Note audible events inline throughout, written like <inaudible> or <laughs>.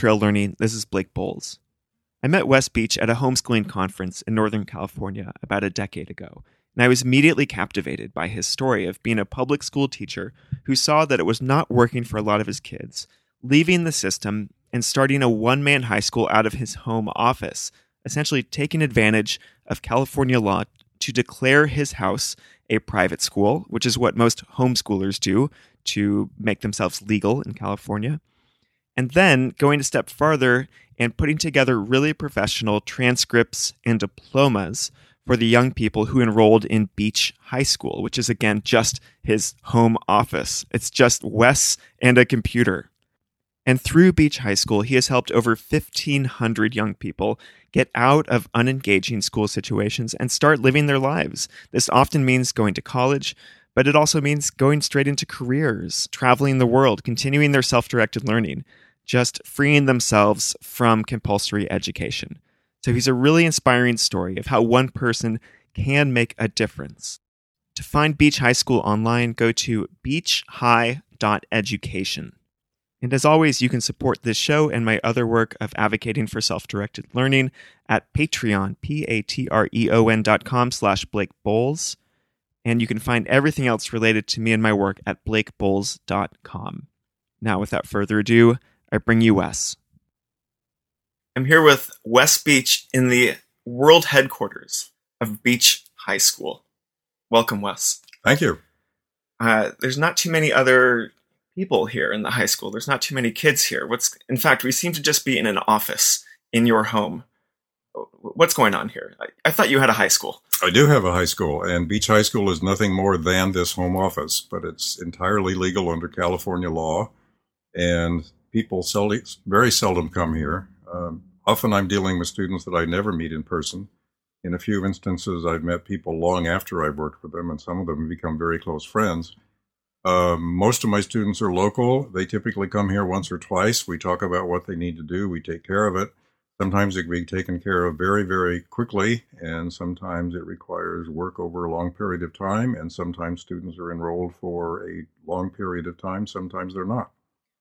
Trail Learning. This is Blake Boles. I met Wes Beach at a homeschooling conference in Northern California about a decade ago, and I was immediately captivated by his story of being a public school teacher who saw that it was not working for a lot of his kids, leaving the system and starting a one man high school out of his home office, essentially taking advantage of California law to declare his house a private school, which is what most homeschoolers do to make themselves legal in California. And then going a step farther and putting together really professional transcripts and diplomas for the young people who enrolled in Beach High School, which is again just his home office. It's just Wes and a computer. And through Beach High School, he has helped over 1,500 young people get out of unengaging school situations and start living their lives. This often means going to college, but it also means going straight into careers, traveling the world, continuing their self directed learning, just freeing themselves from compulsory education. So he's a really inspiring story of how one person can make a difference. To find Beach High School online, go to beachhigh.education. And as always, you can support this show and my other work of advocating for self-directed learning at Patreon, P-A-T-R-E-O-N dot com slash Blake Boles. And you can find everything else related to me and my work at blakeboles.com. Now, without further ado, I bring you Wes. I'm here with Wes Beach in the world headquarters of Beach High School. Welcome, Wes. Thank you. Uh, there's not too many other people here in the high school. There's not too many kids here. What's in fact, we seem to just be in an office in your home. What's going on here? I, I thought you had a high school. I do have a high school, and Beach High School is nothing more than this home office, but it's entirely legal under California law, and people seldom, very seldom come here. Um, often I'm dealing with students that I never meet in person. In a few instances, I've met people long after I've worked with them, and some of them have become very close friends. Um, most of my students are local. They typically come here once or twice. We talk about what they need to do. We take care of it. Sometimes it can be taken care of very, very quickly, and sometimes it requires work over a long period of time. And sometimes students are enrolled for a long period of time. Sometimes they're not.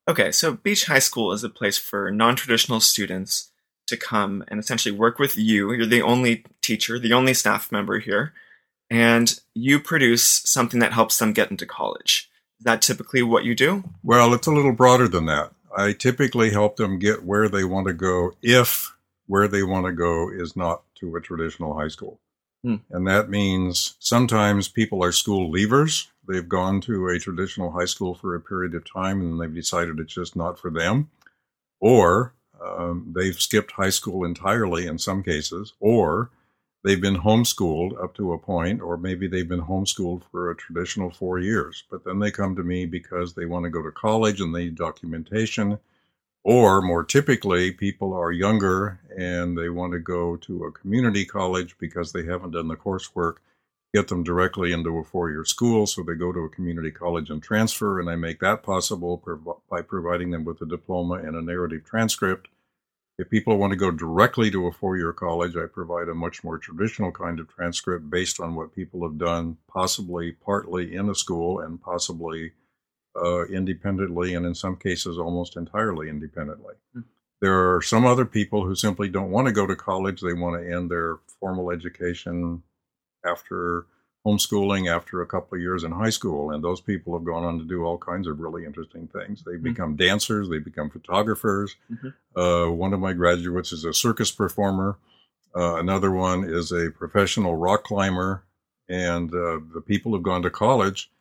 Okay, so Beach High School is a place for non traditional students to come and essentially work with you. You're the only teacher, the only staff member here, and you produce something that helps them get into college. Is that typically what you do? Well, it's a little broader than that. I typically help them get where they want to go if where they want to go is not to a traditional high school. Hmm. And that means sometimes people are school leavers. They've gone to a traditional high school for a period of time and they've decided it's just not for them. Or um, they've skipped high school entirely in some cases. Or they've been homeschooled up to a point, or maybe they've been homeschooled for a traditional four years, but then they come to me because they want to go to college and they need documentation. Or more typically, people are younger and they want to go to a community college because they haven't done the coursework, get them directly into a four year school. So they go to a community college and transfer, and I make that possible by providing them with a diploma and a narrative transcript if people want to go directly to a four year college, I provide a much more traditional kind of transcript based on what people have done, possibly partly in a school and possibly uh, independently, and in some cases, almost entirely independently. Mm-hmm. There are some other people who simply don't want to go to college. They want to end their formal education after homeschooling after a couple of years in high school, and those people have gone on to do all kinds of really interesting things. They've mm-hmm. become dancers, they've become photographers. Mm-hmm. Uh, one of my graduates is a circus performer. Uh, another one is a professional rock climber, and uh, the people who've gone to college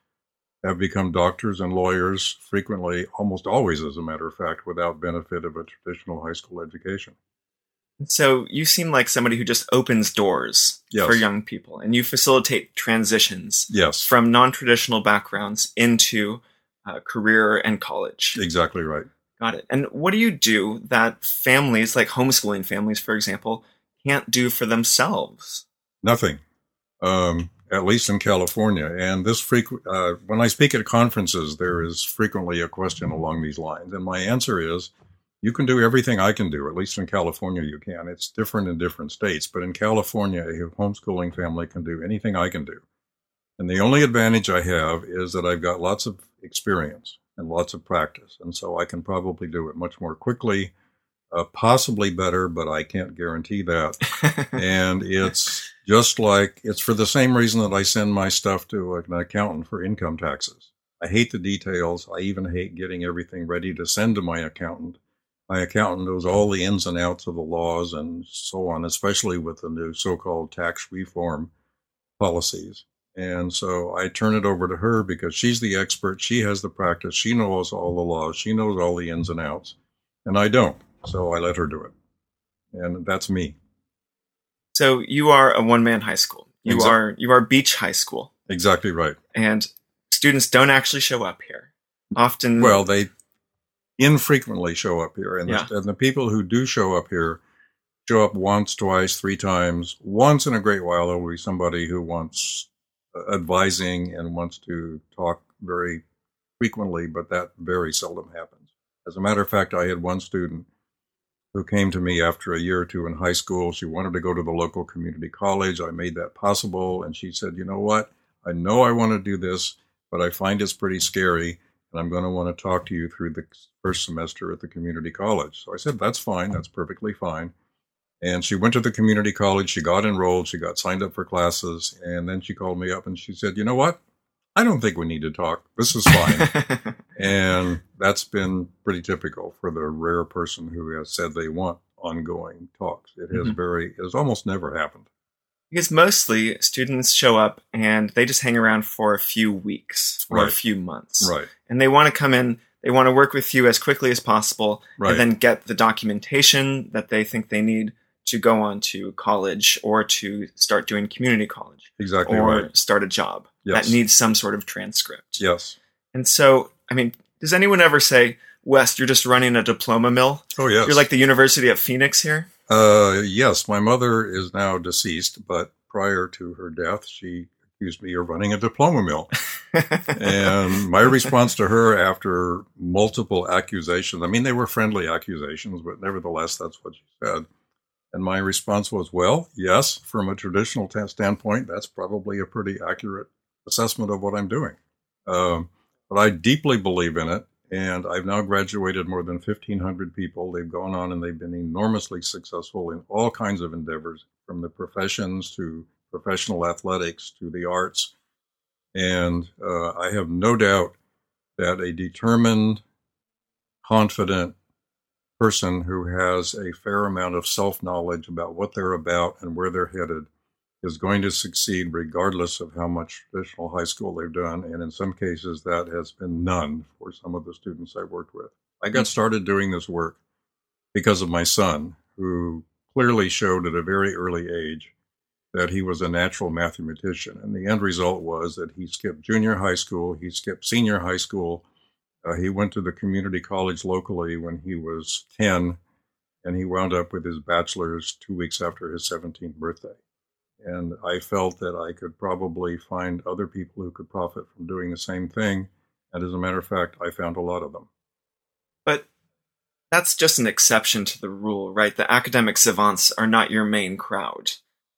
have become doctors and lawyers frequently, almost always, as a matter of fact, without benefit of a traditional high school education. So you seem like somebody who just opens doors yes. for young people, and you facilitate transitions yes. from non-traditional backgrounds into uh, career and college. Exactly right. Got it. And what do you do that families, like homeschooling families, for example, can't do for themselves? Nothing. Um, at least in California. And this frequent, uh, when I speak at conferences, there is frequently a question along these lines, and my answer is you can do everything I can do, at least in California, you can. It's different in different states, but in California, a homeschooling family can do anything I can do. And the only advantage I have is that I've got lots of experience and lots of practice. And so I can probably do it much more quickly uh, possibly better, but I can't guarantee that. and it's just like it's for the same reason that I send my stuff to an accountant for income taxes. I hate the details. I even hate getting everything ready to send to my accountant. My accountant knows all the ins and outs of the laws and so on, especially with the new so called tax reform policies. And so I turn it over to her because she's the expert. She has the practice. She knows all the laws. She knows all the ins and outs. And I don't. So I let her do it. And that's me. So you are a one man high school. You exactly. are you are Beach High School. Exactly right. And students don't actually show up here. Often Well, they infrequently show up here. And, yeah. the, and the people who do show up here show up once, twice, three times. Once in a great while, there will be somebody who wants uh, advising and wants to talk very frequently, but that very seldom happens. As a matter of fact, I had one student who came to me after a year or two in high school. She wanted to go to the local community college. I made that possible. And she said, You know what? I know I want to do this, but I find it's pretty scary. And I'm going to want to talk to you through the first semester at the community college. So I said, That's fine. That's perfectly fine. And she went to the community college. She got enrolled. She got signed up for classes. And then she called me up and she said, You know what? I don't think we need to talk. This is fine. <laughs> and that's been pretty typical for the rare person who has said they want ongoing talks. It has mm-hmm. very, it has almost never happened. Because mostly students show up and they just hang around for a few weeks or right. a few months. Right. And they want to come in, they want to work with you as quickly as possible right. and then get the documentation that they think they need to go on to college or to start doing community college. Exactly. Or right. start a job yes. that needs some sort of transcript. Yes. And so, I mean, does anyone ever say, Wes, you're just running a diploma mill? Oh, yes. You're like the University of Phoenix here? Uh, yes. My mother is now deceased, but prior to her death, she accused me of running a diploma mill. and my response to her after multiple accusations, I mean, they were friendly accusations, but nevertheless, that's what she said. And my response was, well, yes, from a traditional t- standpoint, that's probably a pretty accurate assessment of what I'm doing. Um, but I deeply believe in it. And I've now graduated more than 1,500 people. They've gone on and they've been enormously successful in all kinds of endeavors, from the professions to professional athletics to the arts. And uh, I have no doubt that a determined, confident, person who has a fair amount of self knowledge about what they're about and where they're headed is going to succeed regardless of how much traditional high school they've done. And in some cases, that has been none for some of the students I've worked with. I got started doing this work because of my son, who clearly showed at a very early age that he was a natural mathematician. And the end result was that he skipped junior high school, he skipped senior high school, uh, he went to the community college locally when he was 10, and he wound up with his bachelor's two weeks after his 17th birthday. And I felt that I could probably find other people who could profit from doing the same thing. And as a matter of fact, I found a lot of them. But that's just an exception to the rule, right? The academic savants are not your main crowd.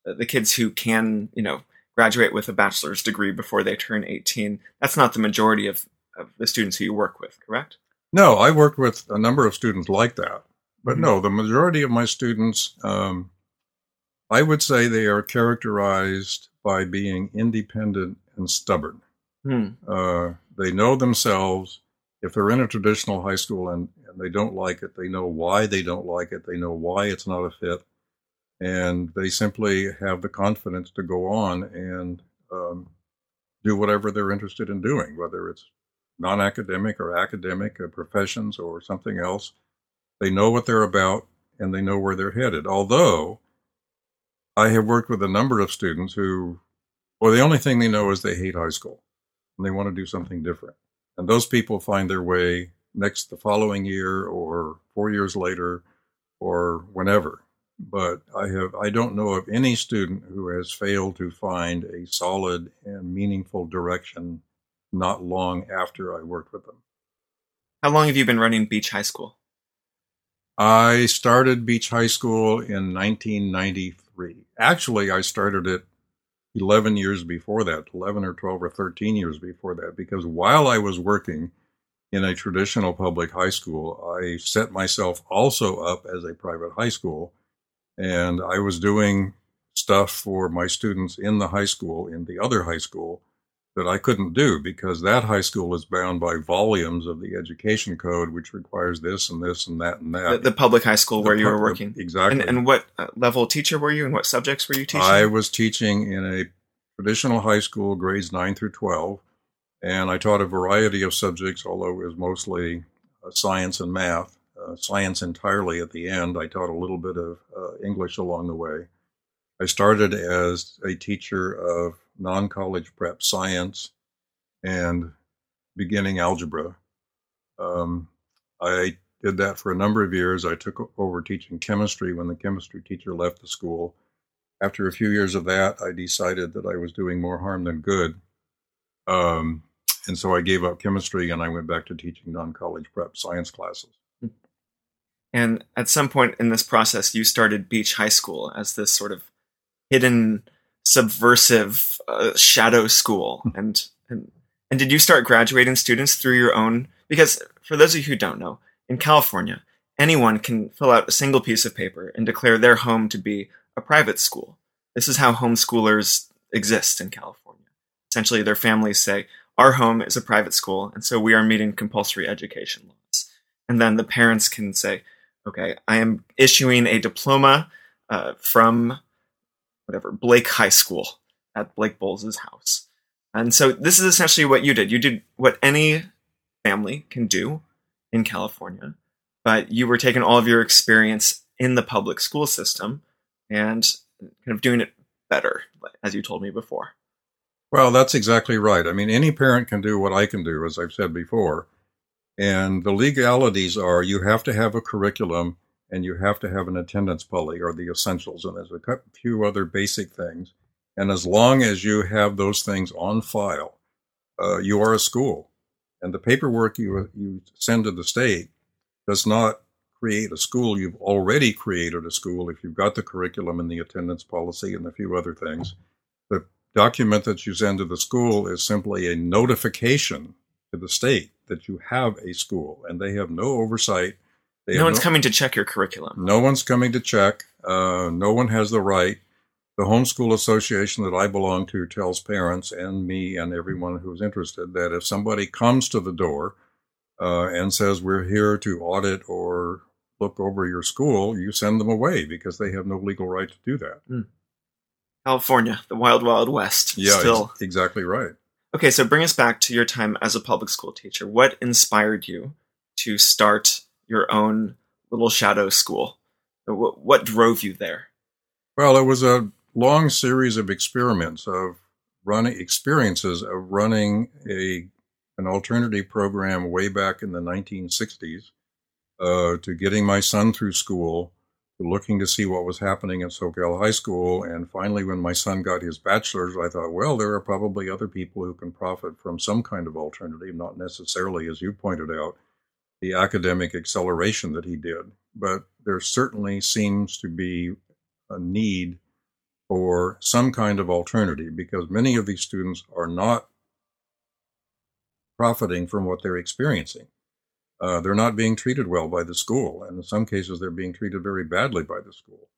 The kids who can, you know, graduate with a bachelor's degree before they turn 18, that's not the majority of of the students who you work with, correct? No, I worked with a number of students like that. But mm-hmm. no, the majority of my students, um, I would say they are characterized by being independent and stubborn. Mm. Uh, they know themselves. If they're in a traditional high school and, and they don't like it, they know why they don't like it. They know why it's not a fit. And they simply have the confidence to go on and um, do whatever they're interested in doing, whether it's non academic or academic uh, professions or something else. They know what they're about and they know where they're headed. Although I have worked with a number of students who, well, the only thing they know is they hate high school and they want to do something different. And those people find their way next the following year or four years later or whenever. But I have I don't know of any student who has failed to find a solid and meaningful direction not long after I worked with them. How long have you been running Beach High School? I started Beach High School in 1993. Actually, I started it 11 years before that, 11 or 12 or 13 years before that, because while I was working in a traditional public high school. I set myself also up as a private high school, and I was doing stuff for my students in the high school, in the other high school, that I couldn't do because that high school is bound by volumes of the education code, which requires this and this and that and that. The, the public high school the where you were working. Exactly. And, and what uh, level teacher were you and what subjects were you teaching? I was teaching in a traditional high school, grades 9 through 12, and I taught a variety of subjects, although it was mostly uh, science and math. Uh, science entirely at the end. I taught a little bit of uh, English along the way. I started as a teacher of non college prep science and beginning algebra. Um, I did that for a number of years. I took over teaching chemistry when the chemistry teacher left the school. After a few years of that, I decided that I was doing more harm than good. Um, and so I gave up chemistry and I went back to teaching non college prep science classes. And at some point in this process, you started Beach High School as this sort of hidden subversive uh, shadow school. And, and and did you start graduating students through your own because for those of you who don't know in california anyone can fill out a single piece of paper and declare their home to be a private school. This is how homeschoolers exist in california. Essentially their families say our home is a private school and so we are meeting compulsory education laws. And then the parents can say okay i am issuing a diploma uh, from whatever Blake High School at Blake Boles' house. And so this is essentially what you did. You did what any family can do in California, but you were taking all of your experience in the public school system and kind of doing it better, as you told me before. Well, that's exactly right. I mean, any parent can do what I can do, as I've said before. And the legalities are you have to have a curriculum and you have to have an attendance poly or the essentials, and there's a few other basic things. And as long as you have those things on file, uh, you are a school. And the paperwork you, you send to the state does not create a school. You've already created a school if you've got the curriculum and the attendance policy and a few other things. The document that you send to the school is simply a notification to the state that you have a school, and they have no oversight they no one's no, coming to check your curriculum. No one's coming to check. Uh, no one has the right. The homeschool association that I belong to tells parents and me and everyone who's interested that if somebody comes to the door uh, and says we're here to audit or look over your school, you send them away because they have no legal right to do that. Mm. California, the wild, wild west. Yeah, still. exactly right. Okay, so bring us back to your time as a public school teacher. What inspired you to start your own little shadow school? What, what drove you there? Well, it was a long series of experiments of running experiences of running a an alternative program way back in the 1960s uh, to getting my son through school, to looking to see what was happening at Soquel High School, and finally, when my son got his bachelor's, I thought, well, there are probably other people who can profit from some kind of alternative, not necessarily, as you pointed out, the academic acceleration that he did. But there certainly seems to be a need for some kind of alternative because many of these students are not profiting from what they're experiencing. Uh, they're not being treated well by the school, and in some cases, they're being treated very badly by the school.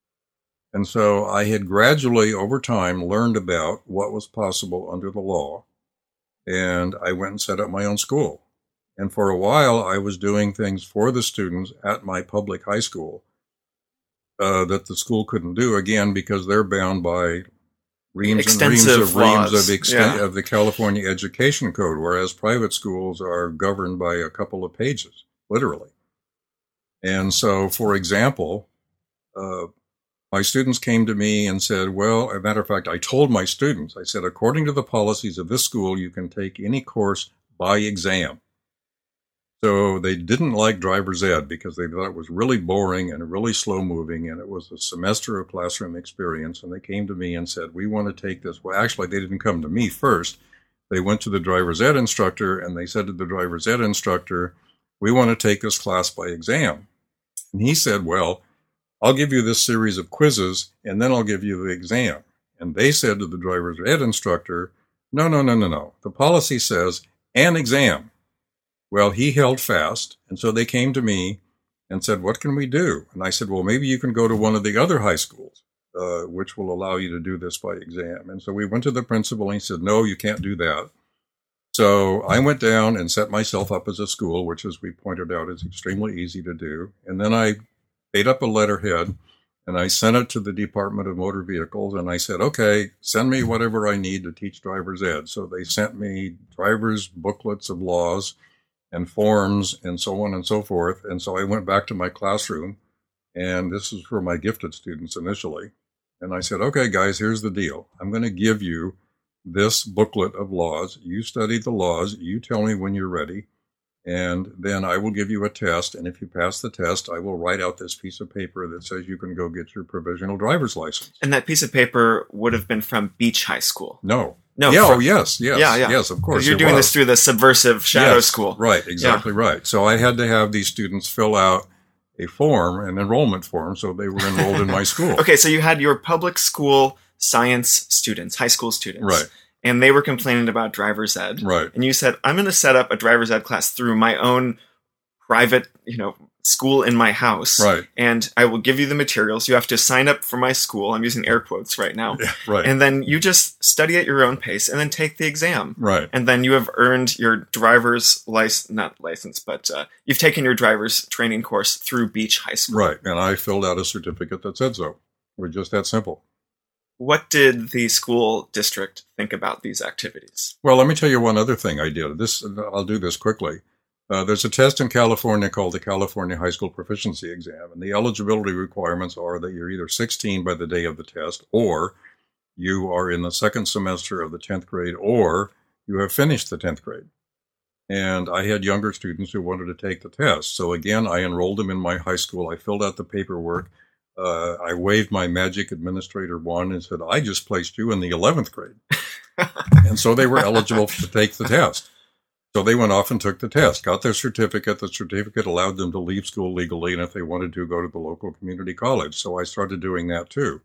And so I had gradually, over time, learned about what was possible under the law, and I went and set up my own school. And for a while, I was doing things for the students at my public high school uh, that the school couldn't do, again, because they're bound by reams Extensive and reams of laws. reams of, yeah. of the California Education Code, whereas private schools are governed by a couple of pages, literally. And so, for example, uh, my students came to me and said, well, as a matter of fact, I told my students, I said, according to the policies of this school, you can take any course by exam. So they didn't like driver's ed because they thought it was really boring and really slow moving, and it was a semester of classroom experience. And they came to me and said, "We want to take this." Well, actually, they didn't come to me first. They went to the driver's ed instructor and they said to the driver's ed instructor, "We want to take this class by exam." And he said, "Well, I'll give you this series of quizzes, and then I'll give you the exam." And they said to the driver's ed instructor, "No, no, no, no, no. The policy says an exam." Well, he held fast. And so they came to me and said, What can we do? And I said, Well, maybe you can go to one of the other high schools, uh, which will allow you to do this by exam. And so we went to the principal and he said, No, you can't do that. So I went down and set myself up as a school, which, as we pointed out, is extremely easy to do. And then I made up a letterhead and I sent it to the Department of Motor Vehicles and I said, okay, send me whatever I need to teach driver's ed. So they sent me driver's booklets of laws and forms and so on and so forth. And so I went back to my classroom and this is for my gifted students initially. And I said, okay, guys, here's the deal. I'm going to give you this booklet of laws. You study the laws. You tell me when you're ready. And then I will give you a test. And if you pass the test, I will write out this piece of paper that says you can go get your provisional driver's license. And that piece of paper would have been from Beach High School. No. No. Yeah, oh, yes, yes. Yeah, yeah. Yes, of course. You're doing was. this through the subversive shadow Yes, school. Right, exactly right. So I had to have these students fill out a form, an enrollment form, so they were enrolled in my school. <laughs> Okay, so you had your public school science students, high school students. Right. And they were complaining about driver's ed. Right. And you said, I'm going to set up a driver's ed class through my own private, you know, school in my house. Right. And I will give you the materials. You have to sign up for my school. I'm using air quotes right now. Yeah, right. And then you just study at your own pace and then take the exam. right. And then you have earned your driver's license, not license, but uh, you've taken your driver's training course through Beach High School. Right. And I filled out a certificate that said so. We're just that simple. What did the school district think about these activities? Well, let me tell you one other thing I did. This I'll do this quickly. Uh, there's a test in California called the California High School Proficiency Exam, and the eligibility requirements are that you're either 16 by the day of the test, or you are in the second semester of the 10th grade, or you have finished the 10th grade. And I had younger students who wanted to take the test. So again, I enrolled them in my high school. I filled out the paperwork. Uh, I waved my magic administrator wand and said, I just placed you in the 11th grade. <laughs> and so they were eligible to take the test. So they went off and took the test, got their certificate. The certificate allowed them to leave school legally, and if they wanted to, go to the local community college. So I started doing that too.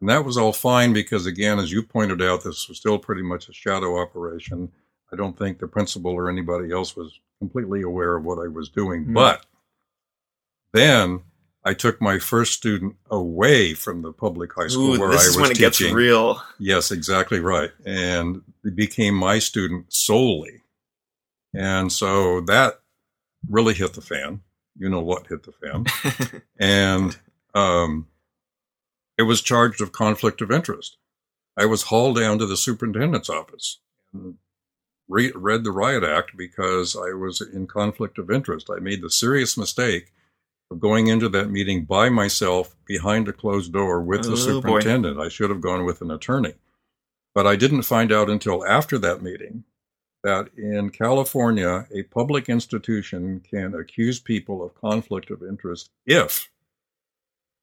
And that was all fine because, again, as you pointed out, this was still pretty much a shadow operation. I don't think the principal or anybody else was completely aware of what I was doing. Mm. But then I took my first student away from the public high school Ooh, where this I is was when it gets teaching. real. Yes, exactly right. And it became my student solely. And so that really hit the fan. You know what hit the fan. <laughs> and um, it was charged of conflict of interest. I was hauled down to the superintendent's office and re- read the riot act because I was in conflict of interest. I made the serious mistake of going into that meeting by myself behind a closed door with the Oh, boy. superintendent. I should have gone with an attorney. But I didn't find out until after that meeting that in California, a public institution can accuse people of conflict of interest if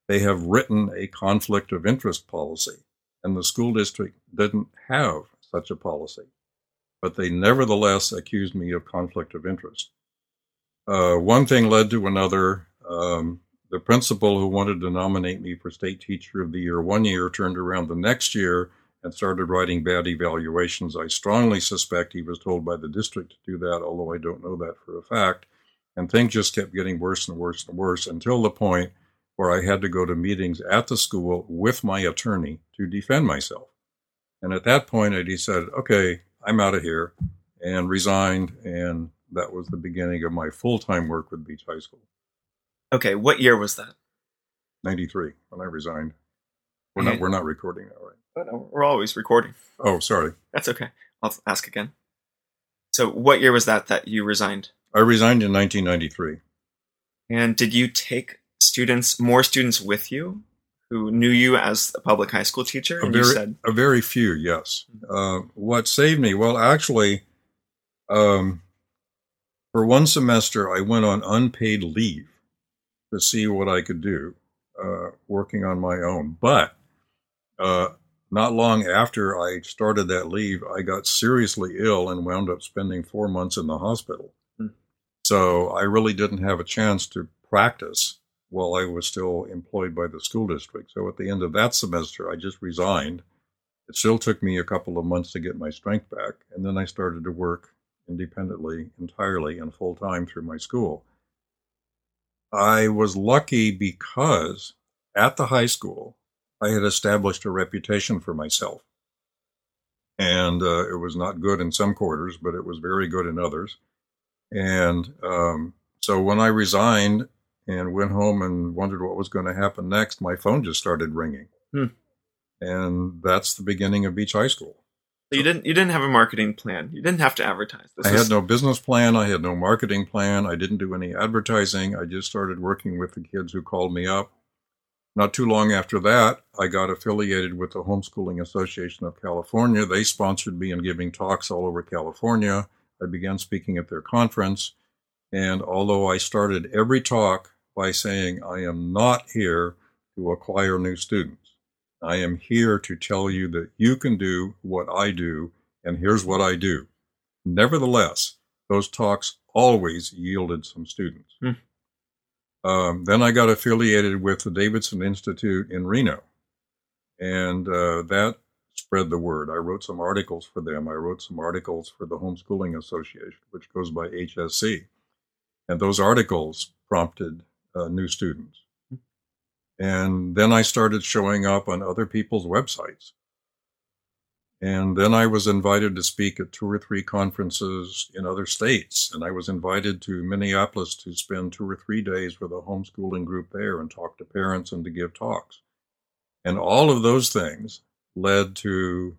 they have written a conflict of interest policy. And the school district didn't have such a policy. But they nevertheless accused me of conflict of interest. Uh, one thing led to another. Um, the principal who wanted to nominate me for state teacher of the year one year turned around the next year and started writing bad evaluations. I strongly suspect he was told by the district to do that, although I don't know that for a fact. And things just kept getting worse and worse and worse until the point where I had to go to meetings at the school with my attorney to defend myself. And at that point, I decided, okay, I'm out of here and resigned. And that was the beginning of my full time work with Beach High School. Okay, what year was that? 93 when I resigned. We're not, we're not recording that, right? But, We're always recording. Oh, sorry. That's okay. I'll ask again. So, what year was that that you resigned? I resigned in 1993. And did you take students, more students with you who knew you as a public high school teacher? A And you very, said, a very few, yes. Uh, what saved me? Well, actually, um, for one semester, I went on unpaid leave to see what I could do, uh, working on my own. But uh, not long after I started that leave, I got seriously ill and wound up spending four months in the hospital. Hmm. So I really didn't have a chance to practice while I was still employed by the school district. So at the end of that semester, I just resigned. It still took me a couple of months to get my strength back. And then I started to work independently, entirely, and full time through my school. I was lucky because at the high school, I had established a reputation for myself. And uh, it was not good in some quarters, but it was very good in others. And um, so when I resigned and went home and wondered what was going to happen next, my phone just started ringing. Hmm. And that's the beginning of Beach High School. So you didn't you didn't have a marketing plan. You didn't have to advertise. This I was... had no business plan. I had no marketing plan. I didn't do any advertising. I just started working with the kids who called me up. Not too long after that, I got affiliated with the Homeschooling Association of California. They sponsored me in giving talks all over California. I began speaking at their conference. And although I started every talk by saying, I am not here to acquire new students. I am here to tell you that you can do what I do, and here's what I do. Nevertheless, those talks always yielded some students. Hmm. Um, then I got affiliated with the Davidson Institute in Reno, and uh, that spread the word. I wrote some articles for them. I wrote some articles for the Homeschooling Association, which goes by HSC. And those articles prompted uh, new students. And then I started showing up on other people's websites. And then I was invited to speak at two or three conferences in other states. And I was invited to Minneapolis to spend two or three days with a homeschooling group there and talk to parents and to give talks. And all of those things led to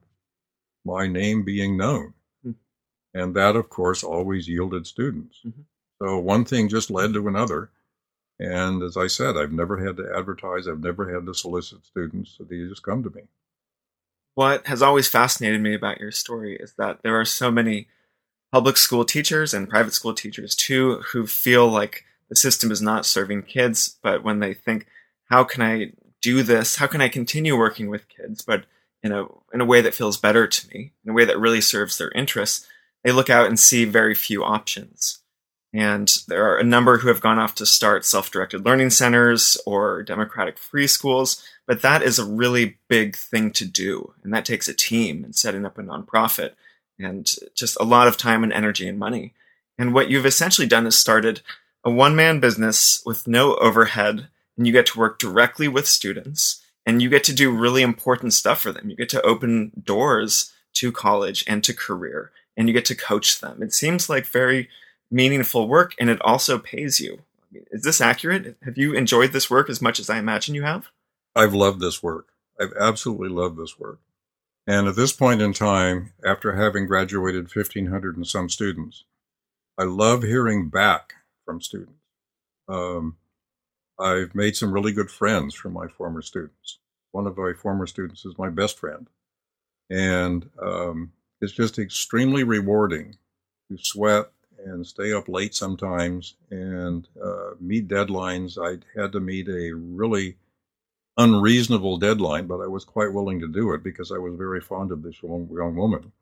my name being known. Mm-hmm. And that, of course, always yielded students. Mm-hmm. So one thing just led to another. And as I said, I've never had to advertise, I've never had to solicit students. So they just come to me. What has always fascinated me about your story is that there are so many public school teachers and private school teachers too who feel like the system is not serving kids, but when they think, how can I do this? How can I continue working with kids, but in a in a way that feels better to me, in a way that really serves their interests, they look out and see very few options. And there are a number who have gone off to start self directed learning centers or democratic free schools, but that is a really big thing to do. And that takes a team and setting up a nonprofit and just a lot of time and energy and money. And what you've essentially done is started a one man business with no overhead, and you get to work directly with students and you get to do really important stuff for them. You get to open doors to college and to career, and you get to coach them. It seems like very meaningful work and it also pays you. Is this accurate? Have you enjoyed this work as much as I imagine you have? I've loved this work. I've absolutely loved this work. And at this point in time, after having graduated 1,500 and some students, I love hearing back from students. Um, I've made some really good friends from my former students. One of my former students is my best friend. And um, it's just extremely rewarding to sweat and stay up late sometimes and uh, meet deadlines. I had to meet a really unreasonable deadline, but I was quite willing to do it because I was very fond of this young, young woman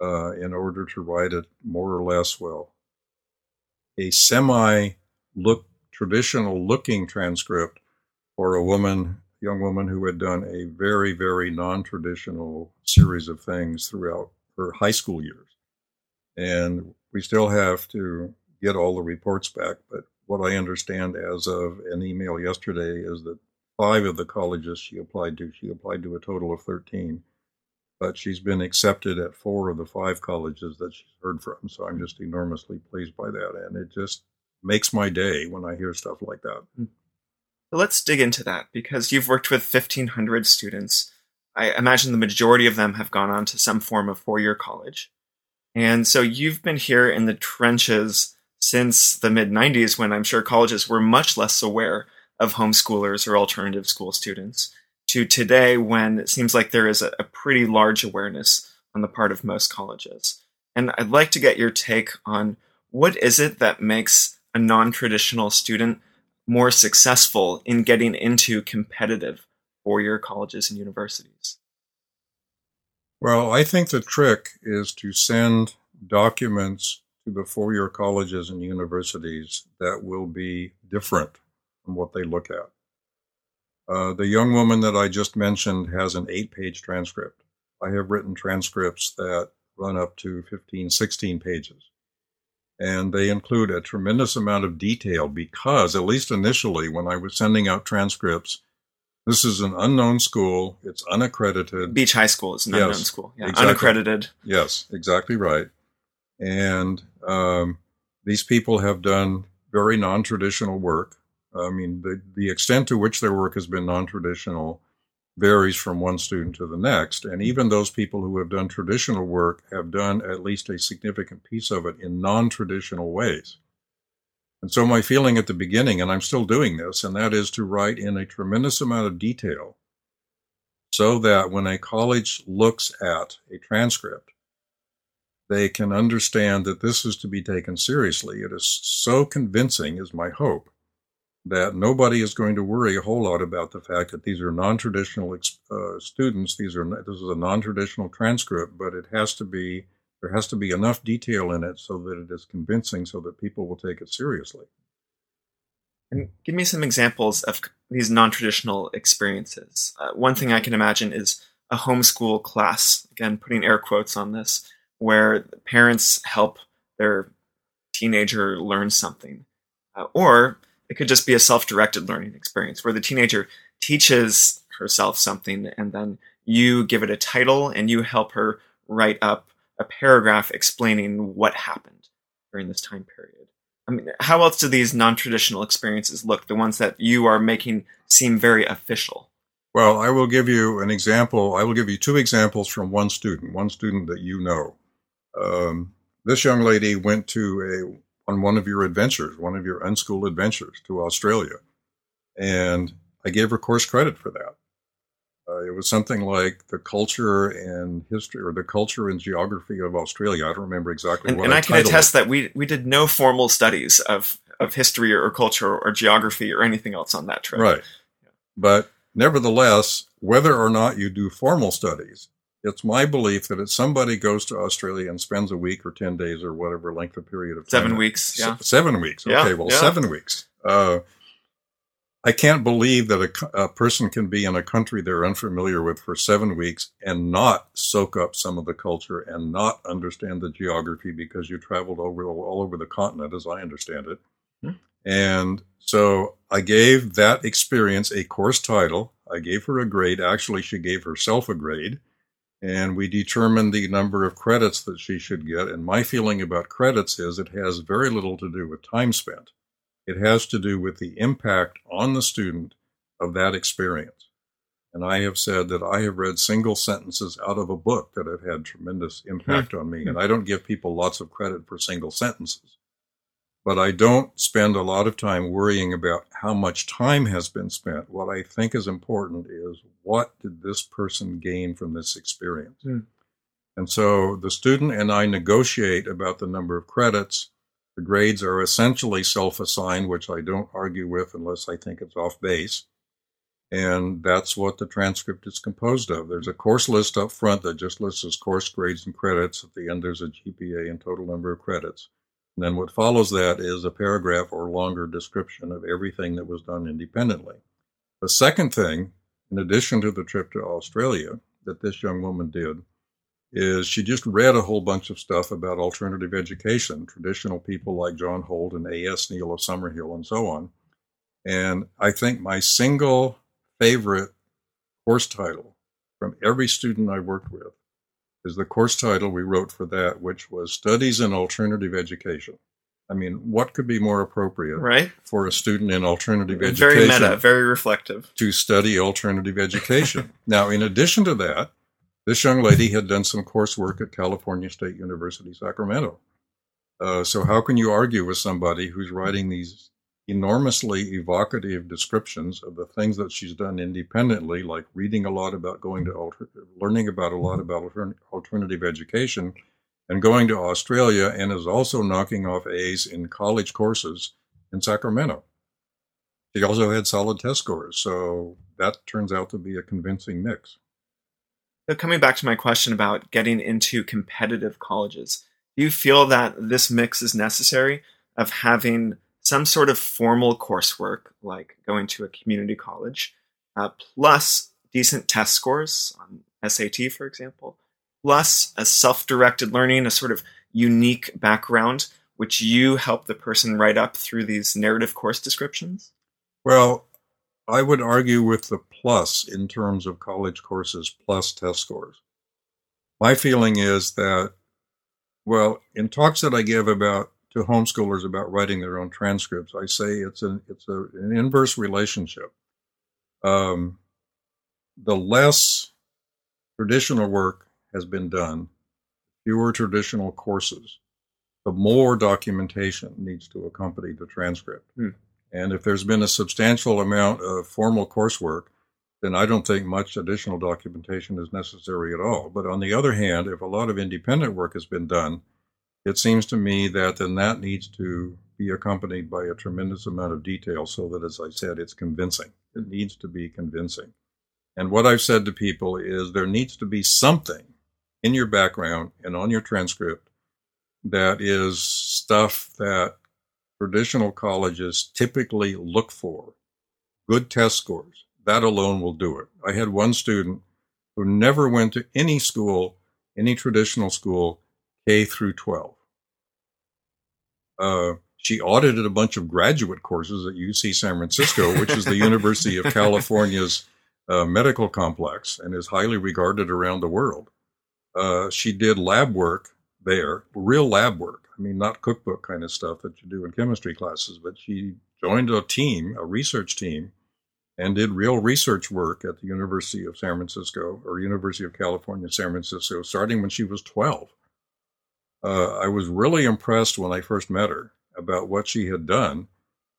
uh, in order to write it more or less well. A semi look traditional looking transcript for a woman, young woman who had done a very, very non traditional series of things throughout her high school years. And we still have to get all the reports back, but what I understand as of an email yesterday is that five of the colleges she applied to, she applied to a total of 13, but she's been accepted at four of the five colleges that she's heard from. So I'm just enormously pleased by that. And it just makes my day when I hear stuff like that. Let's dig into that because you've worked with 1,500 students. I imagine the majority of them have gone on to some form of four year college. And so you've been here in the trenches since the mid 90s when I'm sure colleges were much less aware of homeschoolers or alternative school students to today when it seems like there is a, a pretty large awareness on the part of most colleges. And I'd like to get your take on what is it that makes a non-traditional student more successful in getting into competitive four-year colleges and universities? Well, I think the trick is to send documents to the four year colleges and universities that will be different from what they look at. Uh, the young woman that I just mentioned has an eight page transcript. I have written transcripts that run up to 15, 16 pages. And they include a tremendous amount of detail because, at least initially, when I was sending out transcripts, this is an unknown school. It's unaccredited. Beach High School is an yes, unknown school. Yeah, exactly. unaccredited. Yes, exactly right. And um, these people have done very non-traditional work. I mean, the, the extent to which their work has been non-traditional varies from one student to the next. And mm-hmm. even those people who have done traditional work have done at least a significant piece of it in non-traditional ways. And so my feeling at the beginning, and I'm still doing this, and that is to write in a tremendous amount of detail so that when a college looks at a transcript, they can understand that this is to be taken seriously. It is so convincing, is my hope, that nobody is going to worry a whole lot about the fact that these are non-traditional uh, students. These are this is a non-traditional transcript, but it has to be there has to be enough detail in it so that it is convincing, so that people will take it seriously. And give me some examples of these non-traditional experiences. Uh, one thing I can imagine is a homeschool class. Again, putting air quotes on this, where parents help their teenager learn something, uh, or it could just be a self-directed learning experience where the teenager teaches herself something and then you give it a title and you help her write up a paragraph explaining what happened during this time period. I mean, how else do these non-traditional experiences look? The ones that you are making seem very official. Well, I will give you an example. I will give you two examples from one student, one student that you know. Um, this young lady went to a on one of your adventures, one of your unschooled adventures to Australia, and I gave her course credit for that. Uh, it was something like the culture and history, or the culture and geography of Australia. I don't remember exactly and, what. And I, I can attest it. that we we did no formal studies of of history or culture or geography or anything else on that trip. Right, but nevertheless, whether or not you do formal studies, it's my belief that if somebody goes to Australia and spends a week or ten days or whatever length of period of time, seven weeks, yeah, seven weeks. Okay, yeah, well, yeah. seven weeks. Uh, I can't believe that a, a, person can be in a country they're unfamiliar with for seven weeks and not soak up some of the culture and not understand the geography because you traveled over all over the continent, as I understand it. Hmm. And so I gave that experience a course title. I gave her a grade. Actually, she gave herself a grade. And we determined the number of credits that she should get. And my feeling about credits is it has very little to do with time spent. It has to do with the impact on the student of that experience. And I have said that I have read single sentences out of a book that have had tremendous impact hmm. on me. Hmm. And I don't give people lots of credit for single sentences. But I don't spend a lot of time worrying about how much time has been spent. What I think is important is what did this person gain from this experience? Mm. And so the student and I negotiate about the number of credits the grades are essentially self assigned, which I don't argue with unless I think it's off base. And that's what the transcript is composed of. There's a course list up front that just lists as course grades and credits. At the end, there's a GPA and total number of credits. And then what follows that is a paragraph or longer description of everything that was done independently. The second thing, in addition to the trip to Australia that this young woman did, is she just read a whole bunch of stuff about alternative education, traditional people like John Holt and A.S. Neill of Summerhill and so on. And I think my single favorite course title from every student I worked with is the course title we wrote for that, which was Studies in Alternative Education. I mean, what could be more appropriate right? for a student in alternative very education? Very meta, very reflective. To study alternative education. <laughs> now, in addition to that, this young lady had done some coursework at California State University, Sacramento. Uh, so how can you argue with somebody who's writing these enormously evocative descriptions of the things that she's done independently, like reading a lot about going to alter, learning about a lot mm-hmm. about alternative education, and going to Australia, and is also knocking off A's in college courses in Sacramento. She also had solid test scores, so that turns out to be a convincing mix. So coming back to my question about getting into competitive colleges, do you feel that this mix is necessary of having some sort of formal coursework, like going to a community college, uh, plus decent test scores on SAT, for example, plus a self directed learning, a sort of unique background which you help the person write up through these narrative course descriptions? Well, I would argue with the plus in terms of college courses plus test scores. My feeling is that, well, in talks that I give about to homeschoolers about writing their own transcripts, I say it's an it's a, an inverse relationship. Um, the less traditional work has been done, fewer traditional courses, the more documentation needs to accompany the transcript. Hmm. And if there's been a substantial amount of formal coursework, then I don't think much additional documentation is necessary at all. But on the other hand, if a lot of independent work has been done, it seems to me that then that needs to be accompanied by a tremendous amount of detail so that, as I said, it's convincing. It needs to be convincing. And what I've said to people is there needs to be something in your background and on your transcript that is stuff that traditional colleges typically look for good test scores. That alone will do it. I had one student who never went to any school, any traditional school, K through 12. Uh, she audited a bunch of graduate courses at UC San Francisco, which is the <laughs> University of California's uh, medical complex and is highly regarded around the world. Uh, she did lab work there, real lab work. I mean, not cookbook kind of stuff that you do in chemistry classes, but she joined a team, a research team, and did real research work at the University of San Francisco or University of California, San Francisco, starting when she was 12. Uh, I was really impressed when I first met her about what she had done.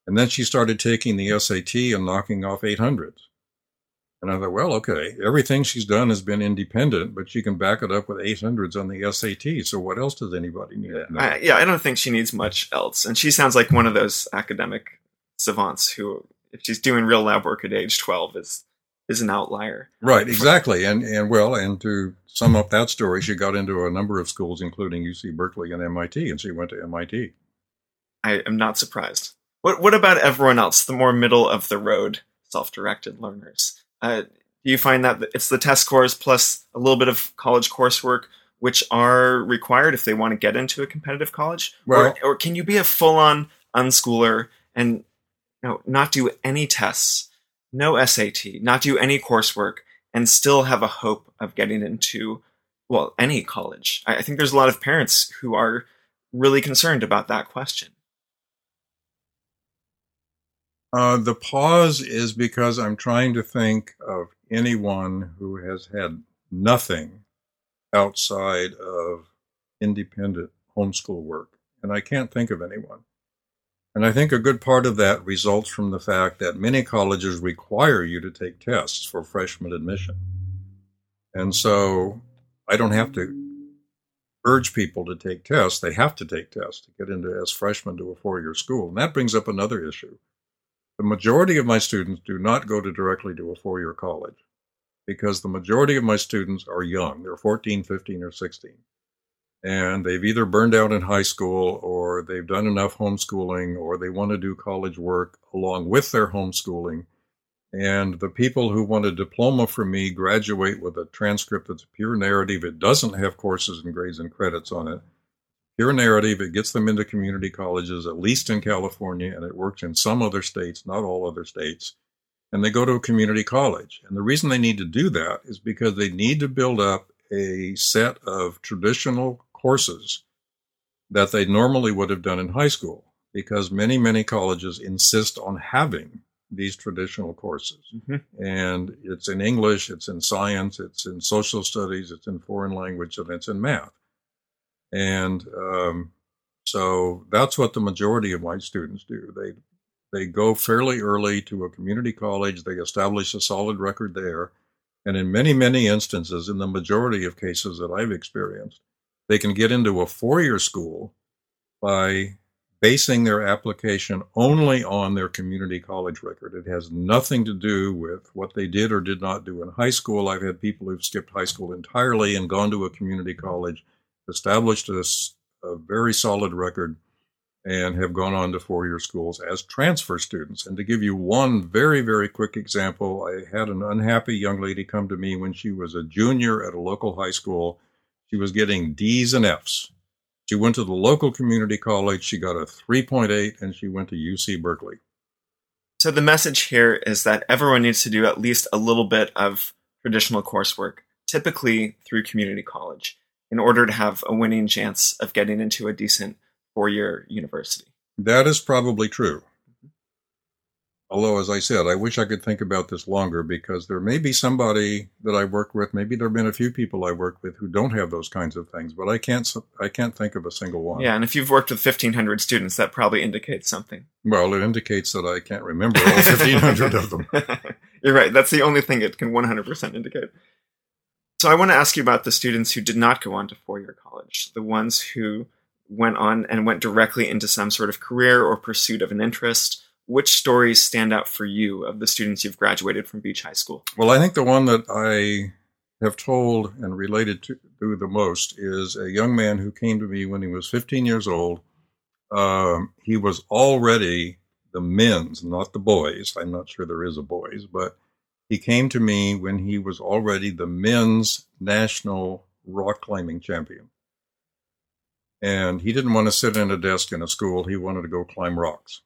And then she started taking the SAT and knocking off 800s. And I thought, well, okay, everything she's done has been independent, but she can back it up with 800s on the SAT. So what else does anybody need? I, yeah, I don't think she needs much else. And she sounds like one of those academic savants who, if she's doing real lab work at age 12, is is an outlier. Right, exactly. And and well, and to sum up that story, she got into a number of schools, including UC Berkeley and MIT, and she went to MIT. I am not surprised. What what about everyone else, the more middle of the road self-directed learners? Uh, do you find that it's the test scores plus a little bit of college coursework which are required if they want to get into a competitive college? Well, or, or can you be a full-on unschooler and you know, not do any tests, no SAT, not do any coursework, and still have a hope of getting into well any college? I, think there's a lot of parents who are really concerned about that question. Uh, the pause is because I'm trying to think of anyone who has had nothing outside of independent homeschool work, and I can't think of anyone. And I think a good part of that results from the fact that many colleges require you to take tests for freshman admission. And so I don't have to urge people to take tests. They have to take tests to get into as freshmen to a four year school. And that brings up another issue. The majority of my students do not go to directly to a four year college because the majority of my students are young. They're 14, 15, or 16. And they've either burned out in high school or they've done enough homeschooling or they want to do college work along with their homeschooling. And the people who want a diploma from me graduate with a transcript that's pure narrative. It doesn't have courses and grades and credits on it pure narrative. It gets them into community colleges, at least in California, and it works in some other states, not all other states. And they go to a community college. And the reason they need to do that is because they need to build up a set of traditional courses that they normally would have done in high school because many, many colleges insist on having these traditional courses. Mm-hmm. And it's in English, it's in science, it's in social studies, it's in foreign language, and it's in math. And um, so that's what the majority of my students do. They they go fairly early to a community college. They establish a solid record there, and in many many instances, in the majority of cases that I've experienced, they can get into a four year school by basing their application only on their community college record. It has nothing to do with what they did or did not do in high school. I've had people who've skipped high school entirely and gone to a community college established a, a very solid record and have gone on to four year schools as transfer students. And to give you one very, very quick example, I had an unhappy young lady come to me when she was a junior at a local high school. She was getting D's and F's. She went to the local community college. She got a 3.8 and she went to UC Berkeley. So the message here is that everyone needs to do at least a little bit of traditional coursework, typically through community college, in order to have a winning chance of getting into a decent four year university. That is probably true. Although, as I said, I wish I could think about this longer because there may be somebody that I work with. Maybe there have been a few people I work with who don't have those kinds of things, but I can't. I can't think of a single one. Yeah, and if you've worked with fifteen hundred students, that probably indicates something. Well, it indicates that I can't remember all fifteen hundred of them. <laughs> You're right. That's the only thing it can one hundred percent indicate. So I want to ask you about the students who did not go on to four-year college, the ones who went on and went directly into some sort of career or pursuit of an interest which stories stand out for you of the students you've graduated from Beach High School? Well, I think the one that I have told and related to the most is a young man who came to me when he was 15 years old. Um, he was already the men's, not the boys. I'm not sure there is a boys, but he came to me when he was already the men's national rock climbing champion. And he didn't want to sit in a desk in a school. He wanted to go climb rocks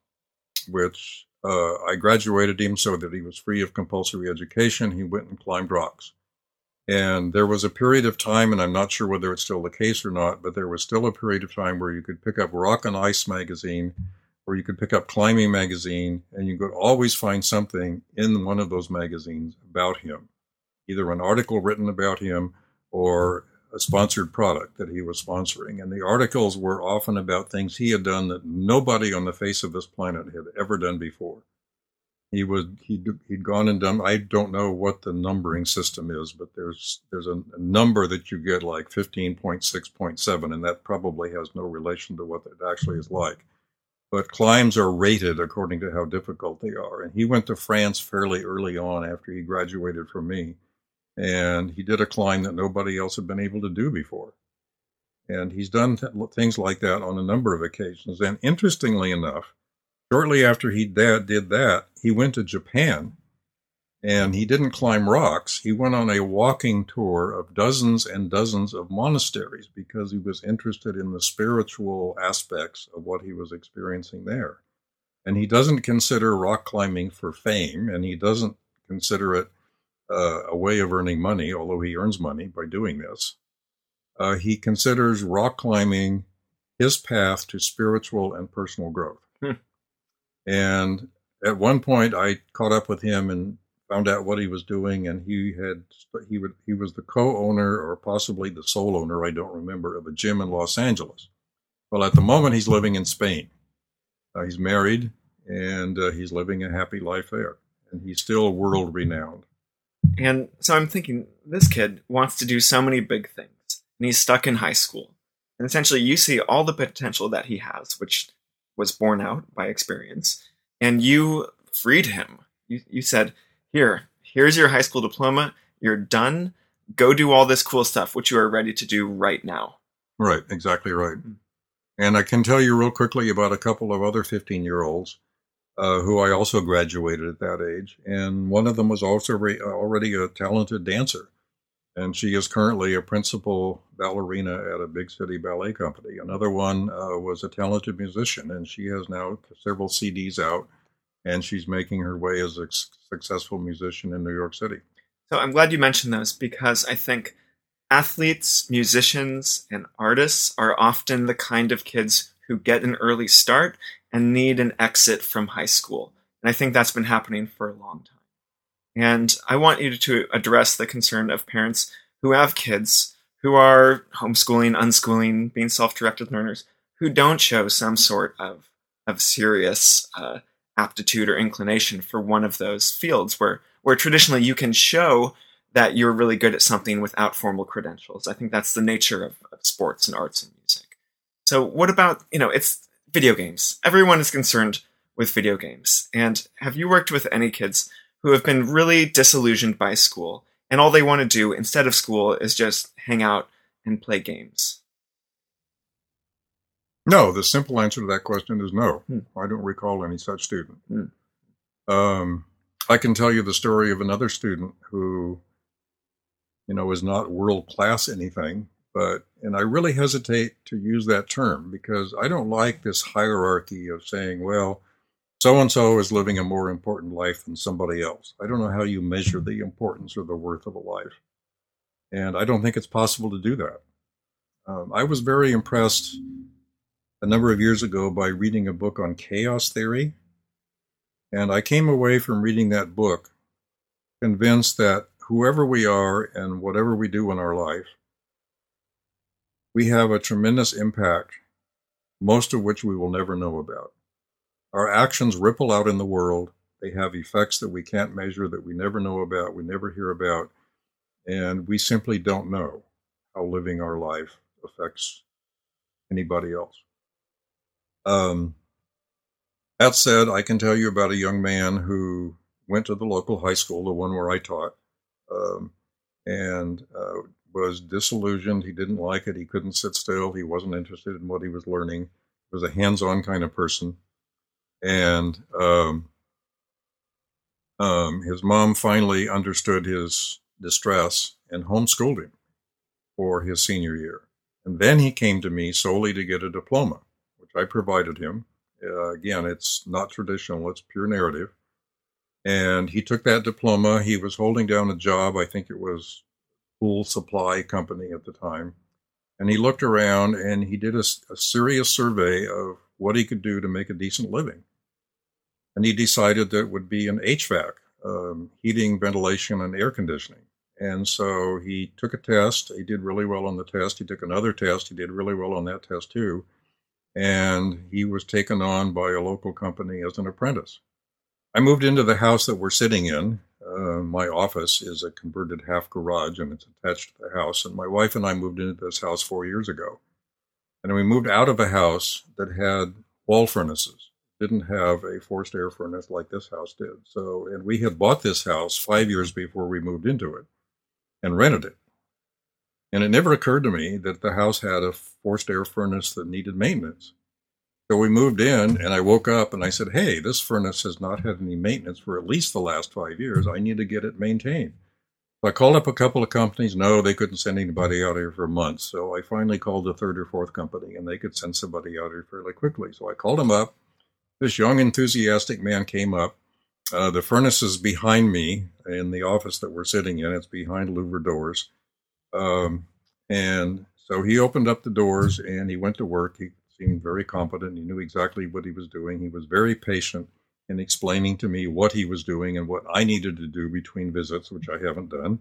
which uh, I graduated him so that he was free of compulsory education. He went and climbed rocks. And there was a period of time, and I'm not sure whether it's still the case or not, but there was still a period of time where you could pick up Rock and Ice magazine, or you could pick up Climbing magazine, and you could always find something in one of those magazines about him, either an article written about him or a sponsored product that he was sponsoring. And the articles were often about things he had done that nobody on the face of this planet had ever done before. He would he'd, he'd gone and done. I don't know what the numbering system is, but there's there's a, a number that you get like fifteen point six point seven, and that probably has no relation to what it actually is like. But climbs are rated according to how difficult they are. And he went to France fairly early on after he graduated from me and he did a climb that nobody else had been able to do before. And he's done th- things like that on a number of occasions. And interestingly enough, shortly after he did that, he went to Japan and he didn't climb rocks. He went on a walking tour of dozens and dozens of monasteries because he was interested in the spiritual aspects of what he was experiencing there. And he doesn't consider rock climbing for fame, and he doesn't consider it uh, a way of earning money, although he earns money by doing this. Uh, he considers rock climbing his path to spiritual and personal growth. Hmm. And at one point, I caught up with him and found out what he was doing, and he had he would he was the co-owner or possibly the sole owner, I don't remember, of a gym in Los Angeles. Well, at the moment, he's living in Spain. Uh, he's married, and uh, he's living a happy life there, and he's still world renowned. And so I'm thinking, this kid wants to do so many big things, and he's stuck in high school. And essentially, you see all the potential that he has, which was borne out by experience, and you freed him. You, you said, Here, here's your high school diploma. You're done. Go do all this cool stuff, which you are ready to do right now. Right, exactly right. And I can tell you real quickly about a couple of other 15 year olds uh, who I also graduated at that age. And one of them was also re- already a talented dancer. And she is currently a principal ballerina at a big city ballet company. Another one uh, was a talented musician, and she has now several CDs out, and she's making her way as a successful musician in New York City. So I'm glad you mentioned those because I think athletes, musicians, and artists are often the kind of kids who get an early start and need an exit from high school. And I think that's been happening for a long time. And I want you to address the concern of parents who have kids who are homeschooling, unschooling, being self directed learners, who don't show some sort of, of serious uh, aptitude or inclination for one of those fields where, where traditionally you can show that you're really good at something without formal credentials. I think that's the nature of, of sports and arts and music. So, what about, you know, it's video games. Everyone is concerned with video games. And have you worked with any kids who have been really disillusioned by school and all they want to do instead of school is just hang out and play games? No, the simple answer to that question is no. Hmm. I don't recall any such student. Hmm. Um, I can tell you the story of another student who, you know, is not world class anything, but and I really hesitate to use that term because I don't like this hierarchy of saying, well, so and so is living a more important life than somebody else. I don't know how you measure the importance or the worth of a life. And I don't think it's possible to do that. Um, I was very impressed a number of years ago by reading a book on chaos theory. And I came away from reading that book convinced that whoever we are and whatever we do in our life, we have a tremendous impact, most of which we will never know about. Our actions ripple out in the world. They have effects that we can't measure, that we never know about, we never hear about, and we simply don't know how living our life affects anybody else. Um, that said, I can tell you about a young man who went to the local high school, the one where I taught, um, and uh, was disillusioned. He didn't like it. He couldn't sit still. He wasn't interested in what he was learning. He was a hands-on kind of person and um, um, his mom finally understood his distress and homeschooled him for his senior year. And then he came to me solely to get a diploma, which I provided him. Uh, again, it's not traditional, it's pure narrative. And he took that diploma. He was holding down a job, I think it was pool supply company at the time. And he looked around and he did a, a serious survey of what he could do to make a decent living and he decided that it would be an HVAC, um, heating, ventilation, and air conditioning. And so he took a test. He did really well on the test. He took another test. He did really well on that test too. And he was taken on by a local company as an apprentice. I moved into the house that we're sitting in. Uh, my office is a converted half garage and it's attached to the house. And my wife and I moved into this house four years ago. And we moved out of a house that had wall furnaces didn't have a forced air furnace like this house did. So, and we had bought this house five years before we moved into it and rented it. And it never occurred to me that the house had a forced air furnace that needed maintenance. So we moved in and I woke up and I said, Hey, this furnace has not had any maintenance for at least the last five years. I need to get it maintained. So I called up a couple of companies. No, they couldn't send anybody out here for months. So I finally called the third or fourth company and they could send somebody out here fairly quickly. So I called them up this young, enthusiastic man came up. Uh, the furnace is behind me in the office that we're sitting in. It's behind louver doors. Um, and so he opened up the doors and he went to work. He very competent. He knew exactly what he was doing. He was very patient in explaining to me what he was doing and what I needed to do between visits, which I haven't done,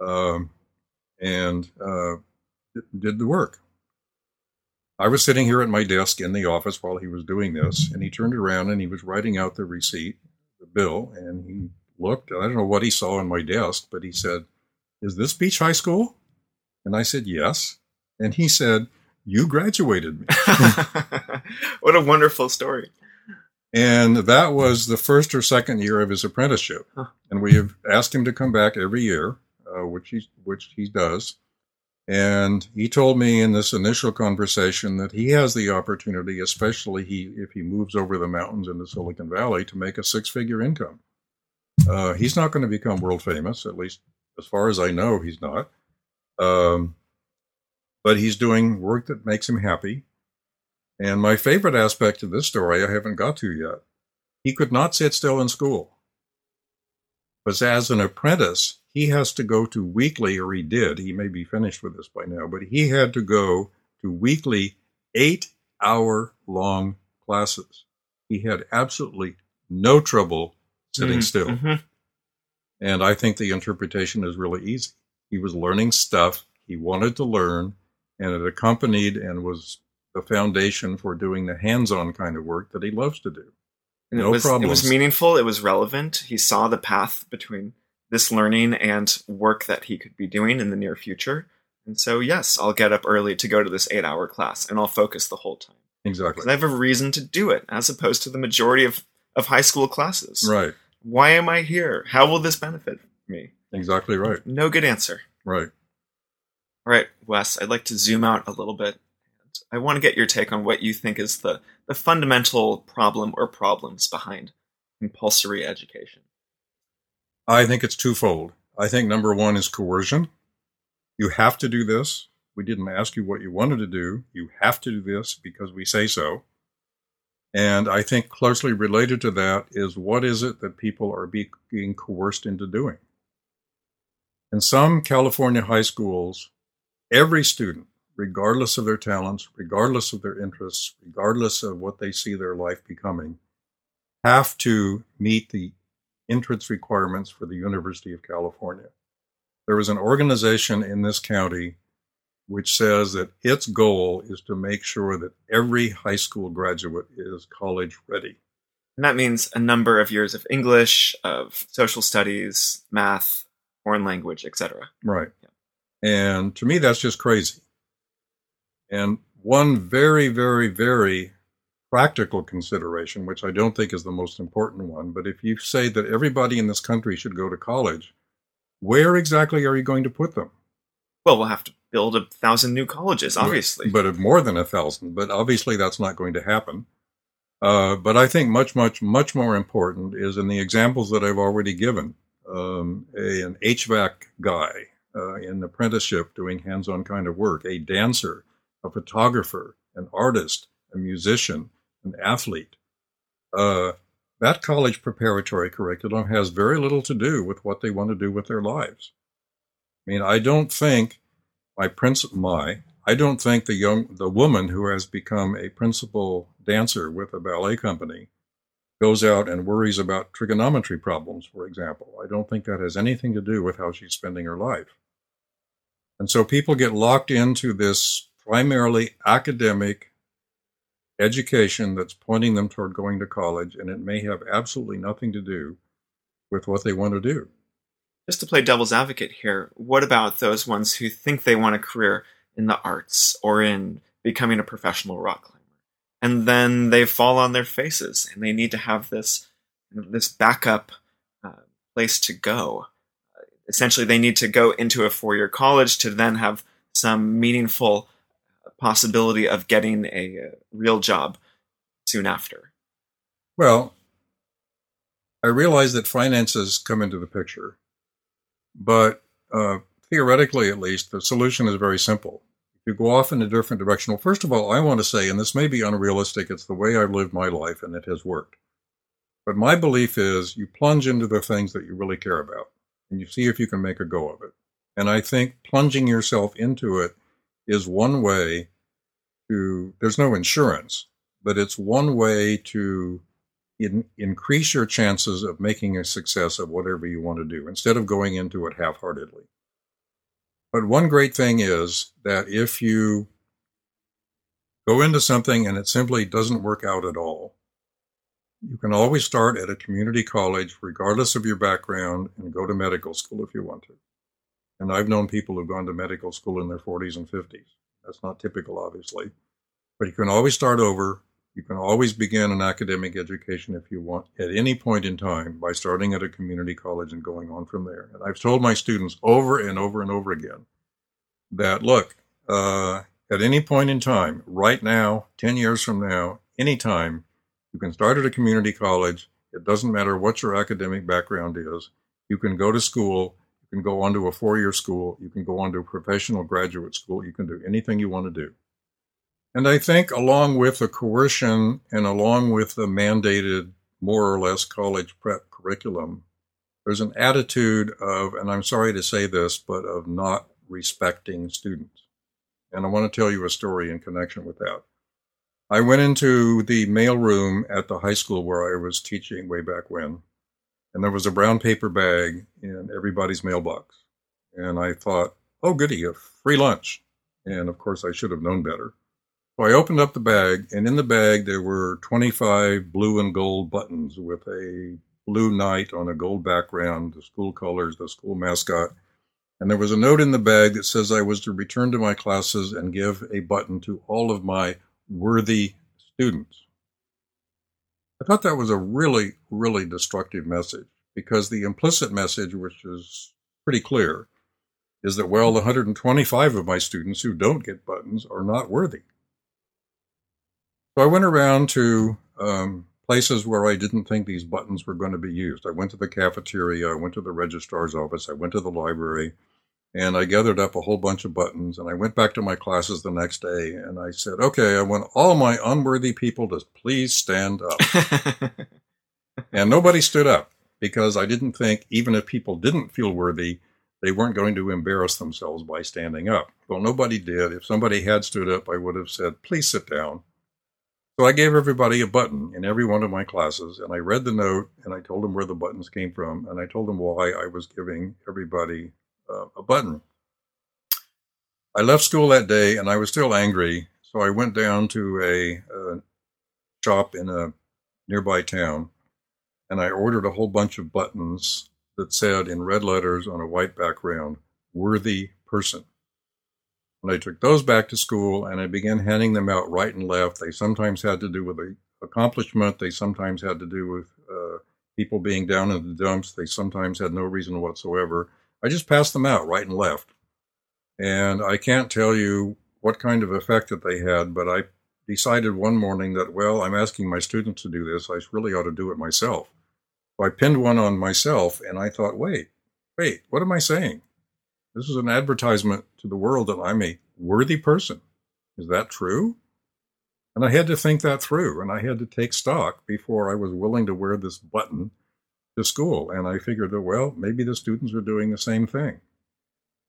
um, and uh, did the work. I was sitting here at my desk in the office while he was doing this, and he turned around and he was writing out the receipt, the bill, and he looked. I don't know what he saw on my desk, but he said, Is this Beach High School? And I said, Yes. And he said, You graduated me. <laughs> what a wonderful story. And that was the first or second year of his apprenticeship. Huh. And we have asked him to come back every year, uh, which, he, which he does. And he told me in this initial conversation that he has the opportunity, especially he, if he moves over the mountains into Silicon Valley, to make a six figure income. Uh, he's not going to become world famous, at least as far as I know, he's not. Um, but he's doing work that makes him happy. And my favorite aspect of this story I haven't got to yet. He could not sit still in school. But as an apprentice, he has to go to weekly, or he did, he may be finished with this by now, but he had to go to weekly eight hour long classes. He had absolutely no trouble sitting mm-hmm. still. Mm-hmm. And I think the interpretation is really easy. He was learning stuff he wanted to learn, and it accompanied and was the foundation for doing the hands on kind of work that he loves to do. And no it was, problems. It was meaningful. It was relevant. He saw the path between this learning and work that he could be doing in the near future. And so, yes, I'll get up early to go to this eight hour class and I'll focus the whole time. Exactly. I have a reason to do it as opposed to the majority of, of high school classes. Right. Why am I here? How will this benefit me? Exactly right. No good answer. Right. All right, Wes, I'd like to zoom out a little bit. I want to get your take on what you think is the, the fundamental problem or problems behind compulsory education. I think it's twofold. I think number one is coercion. You have to do this. We didn't ask you what you wanted to do. You have to do this because we say so. And I think closely related to that is what is it that people are being coerced into doing? In some California high schools, every student, regardless of their talents, regardless of their interests, regardless of what they see their life becoming, have to meet the entrance requirements for the University of California. There is an organization in this county which says that its goal is to make sure that every high school graduate is college ready. And that means a number of years of English, of social studies, math, foreign language, etc. Right. And to me, that's just crazy. And one very, very, very practical consideration, which I don't think is the most important one, but if you say that everybody in this country should go to college, where exactly are you going to put them? Well, we'll have to build a thousand new colleges, obviously. But, but more than a thousand. But obviously, that's not going to happen. Uh, but I think much, much, much more important is in the examples that I've already given. Um, a, an HVAC guy uh, in apprenticeship doing hands-on kind of work, a dancer, a photographer, an artist, a musician, an athlete. Uh, that college preparatory curriculum has very little to do with what they want to do with their lives. I mean, I don't think my prince my I don't think the young the woman who has become a principal dancer with a ballet company goes out and worries about trigonometry problems, for example. I don't think that has anything to do with how she's spending her life. And so people get locked into this primarily academic education that's pointing them toward going to college, and it may have absolutely nothing to do with what they want to do. Just to play devil's advocate here, what about those ones who think they want a career in the arts or in becoming a professional rock climber? And then they fall on their faces and they need to have this, this backup uh, place to go. Essentially, they need to go into a four year college to then have some meaningful possibility of getting a uh, real job soon after? Well, I realize that finances come into the picture, but uh, theoretically, at least, the solution is very simple. If you go off in a different direction, well, first of all, I want to say, and this may be unrealistic, it's the way I've lived my life and it has worked. But my belief is you plunge into the things that you really care about and you see if you can make a go of it. And I think plunging yourself into it is one way to, there's no insurance, but it's one way to in, increase your chances of making a success of whatever you want to do instead of going into it half heartedly. But one great thing is that if you go into something and it simply doesn't work out at all, you can always start at a community college, regardless of your background, and go to medical school if you want to. And I've known people who've gone to medical school in their 40s and 50s. That's not typical, obviously. But you can always start over. You can always begin an academic education if you want at any point in time by starting at a community college and going on from there. And I've told my students over and over and over again that look, uh, at any point in time, right now, 10 years from now, anytime, you can start at a community college. It doesn't matter what your academic background is. You can go to school you can go on to a four year school. You can go on to a professional graduate school. You can do anything you want to do. And I think, along with the coercion and along with the mandated, more or less, college prep curriculum, there's an attitude of, and I'm sorry to say this, but of not respecting students. And I want to tell you a story in connection with that. I went into the mail room at the high school where I was teaching way back when, and there was a brown paper bag in everybody's mailbox. And I thought, oh, goody, a free lunch. And of course, I should have known better. So I opened up the bag, and in the bag there were 25 blue and gold buttons with a blue knight on a gold background, the school colors, the school mascot. And there was a note in the bag that says I was to return to my classes and give a button to all of my worthy students. I thought that was a really, really destructive message because the implicit message, which is pretty clear, is that, well, the 125 of my students who don't get buttons are not worthy. So I went around to um, places where I didn't think these buttons were going to be used. I went to the cafeteria, I went to the registrar's office, I went to the library, And I gathered up a whole bunch of buttons and I went back to my classes the next day and I said, okay, I want all my unworthy people to please stand up. <laughs> and nobody stood up because I didn't think even if people didn't feel worthy, they weren't going to embarrass themselves by standing up. Well, nobody did. If somebody had stood up, I would have said, please sit down. So I gave everybody a button in every one of my classes, and I read the note, and I told them where the buttons came from, and I told them why I was giving everybody uh, a button. I left school that day, and I was still angry, so I went down to a, a shop in a nearby town, and I ordered a whole bunch of buttons that said in red letters on a white background, "Worthy Person." And I took those back to school and I began handing them out right and left. They sometimes had to do with a accomplishment. They sometimes had to do with uh, people being down in the dumps. They sometimes had no reason whatsoever. I just passed them out right and left. And I can't tell you what kind of effect that they had, but I decided one morning that, well, I'm asking my students to do this. I really ought to do it myself. So I pinned one on myself and I thought, wait, wait, what am I saying? This is an advertisement to the world that I'm a worthy person. Is that true? And I had to think that through and I had to take stock before I was willing to wear this button to school. And I figured that, well, maybe the students are doing the same thing.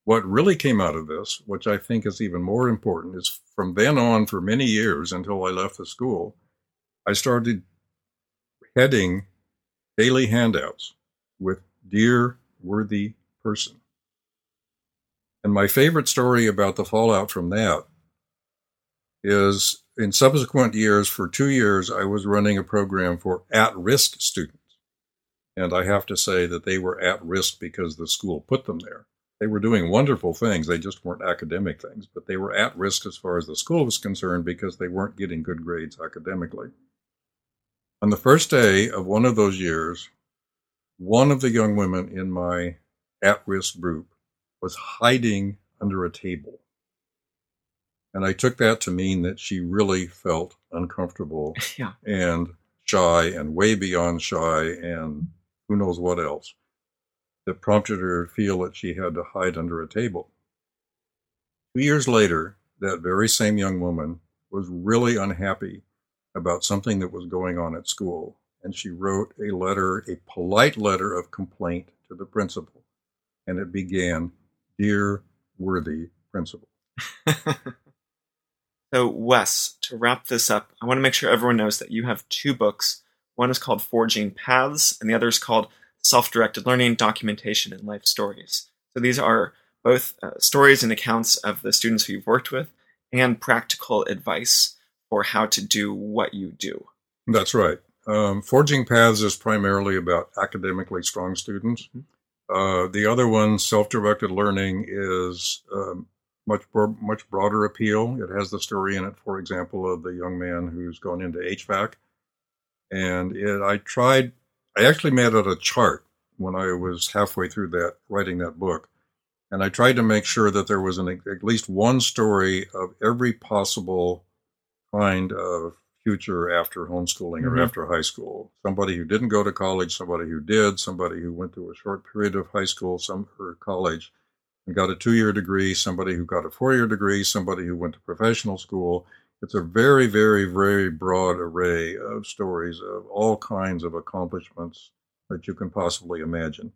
What really came out of this, which I think is even more important, is from then on for many years until I left the school, I started heading daily handouts with Dear Worthy Person. And my favorite story about the fallout from that is in subsequent years, for two years, I was running a program for at risk students. And I have to say that they were at risk because the school put them there. They were doing wonderful things. They just weren't academic things, but they were at risk as far as the school was concerned because they weren't getting good grades academically. On the first day of one of those years, one of the young women in my at risk group was hiding under a table. And I took that to mean that she really felt uncomfortable <laughs> yeah. and shy and way beyond shy and who knows what else that prompted her to feel that she had to hide under a table. Two years later, that very same young woman was really unhappy about something that was going on at school. And she wrote a letter, a polite letter of complaint to the principal. And it began, dear worthy principal. <laughs> so, Wes, to wrap this up, I want to make sure everyone knows that you have two books. One is called Forging Paths, and the other is called Self Directed Learning, Documentation, and Life Stories. So, these are both uh, stories and accounts of the students who you've worked with and practical advice for how to do what you do. That's right. Um, Forging Paths is primarily about academically strong students. Mm-hmm. Uh, the other one, self-directed learning, is um, much much broader appeal. It has the story in it, for example, of the young man who's gone into HVAC, and it, I tried. I actually made out a chart when I was halfway through that writing that book, and I tried to make sure that there was an, at least one story of every possible kind of future after homeschooling mm-hmm. or after high school. Somebody who didn't go to college, somebody who did, somebody who went through a short period of high school, some or college, and got a two-year degree, somebody who got a four-year degree, somebody who went to professional school. It's a very, very, very broad array of stories of all kinds of accomplishments that you can possibly imagine.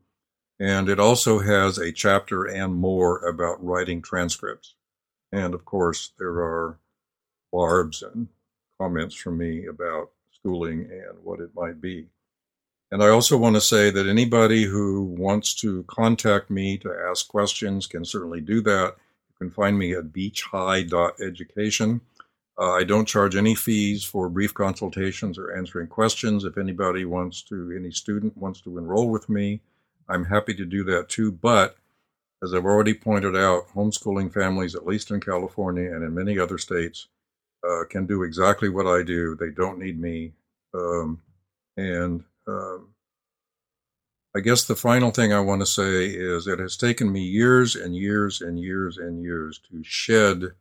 And it also has a chapter and more about writing transcripts. And of course, there are barbs and comments from me about schooling and what it might be. And I also want to say that anybody who wants to contact me to ask questions can certainly do that. You can find me at beachhigh.education. Uh, I don't charge any fees for brief consultations or answering questions. If anybody wants to, any student wants to enroll with me, I'm happy to do that too. But as I've already pointed out, homeschooling families, at least in California and in many other states, uh, can do exactly what I do. They don't need me. Um, and um, I guess the final thing I want to say is it has taken me years and years and years and years to shed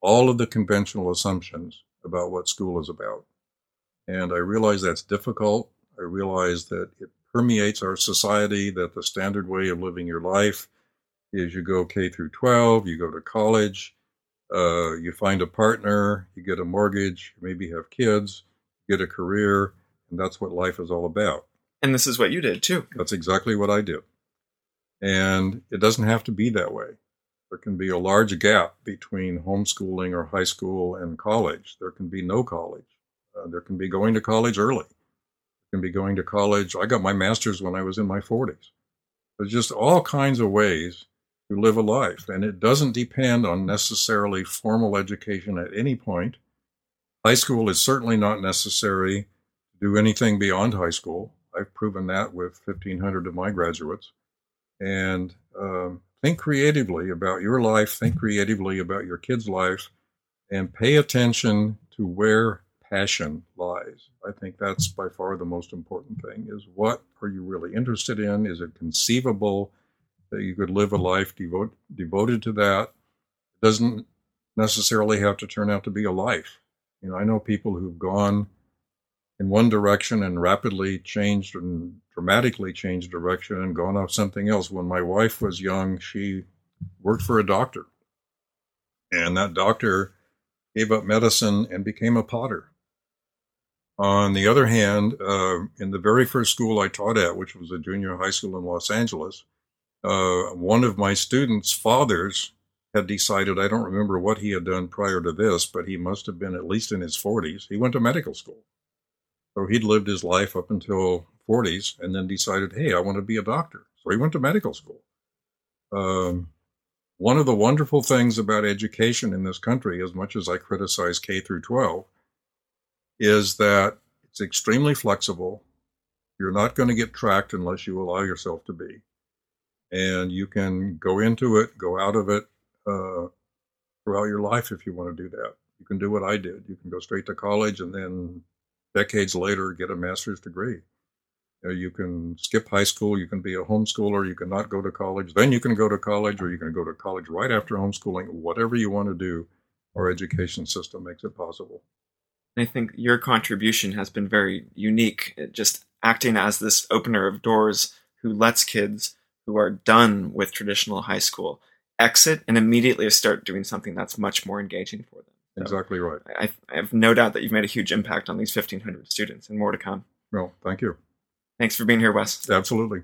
all of the conventional assumptions about what school is about. And I realize that's difficult. I realize that it permeates our society, that the standard way of living your life is you go K through 12, you go to college, uh, you find a partner, you get a mortgage, maybe have kids, get a career, and that's what life is all about. And this is what you did too. That's exactly what I did. And it doesn't have to be that way. There can be a large gap between homeschooling or high school and college. There can be no college. Uh, there can be going to college early. There can be going to college. I got my master's when I was in my 40s. There's just all kinds of ways to live a life. And it doesn't depend on necessarily formal education at any point. High school is certainly not necessary to do anything beyond high school. I've proven that with 1,500 of my graduates. And um, think creatively about your life, think mm-hmm. creatively about your kid's lives, and pay attention to where passion lies. I think that's by far the most important thing is what are you really interested in? Is it conceivable that you could live a life devote, devoted to that? It doesn't necessarily have to turn out to be a life. You know, I know people who've gone in one direction and rapidly changed and dramatically changed direction and gone off something else. When my wife was young, she worked for a doctor. And that doctor gave up medicine and became a potter. On the other hand, uh, in the very first school I taught at, which was a junior high school in Los Angeles, uh, one of my students' fathers had decided, I don't remember what he had done prior to this, but he must have been at least in his 40s. He went to medical school. So he'd lived his life up until 40s and then decided, hey, I want to be a doctor. So he went to medical school. Um, one of the wonderful things about education in this country, as much as I criticize K through 12, is that it's extremely flexible. You're not going to get tracked unless you allow yourself to be. And you can go into it, go out of it uh, throughout your life if you want to do that. You can do what I did. You can go straight to college and then decades later get a master's degree. You, know, you can skip high school, you can be a homeschooler, you can not go to college, then you can go to college, or you can go to college right after homeschooling. Whatever you want to do, our education system makes it possible. I think your contribution has been very unique, eh, just acting as this opener of doors who lets kids who are done with traditional high school exit and immediately start doing something that's much more engaging for them. So exactly right. I, I, have no doubt that you've made a huge impact on these 1,500 students and more to come. Well, thank you. Thanks for being here, Wes. Absolutely.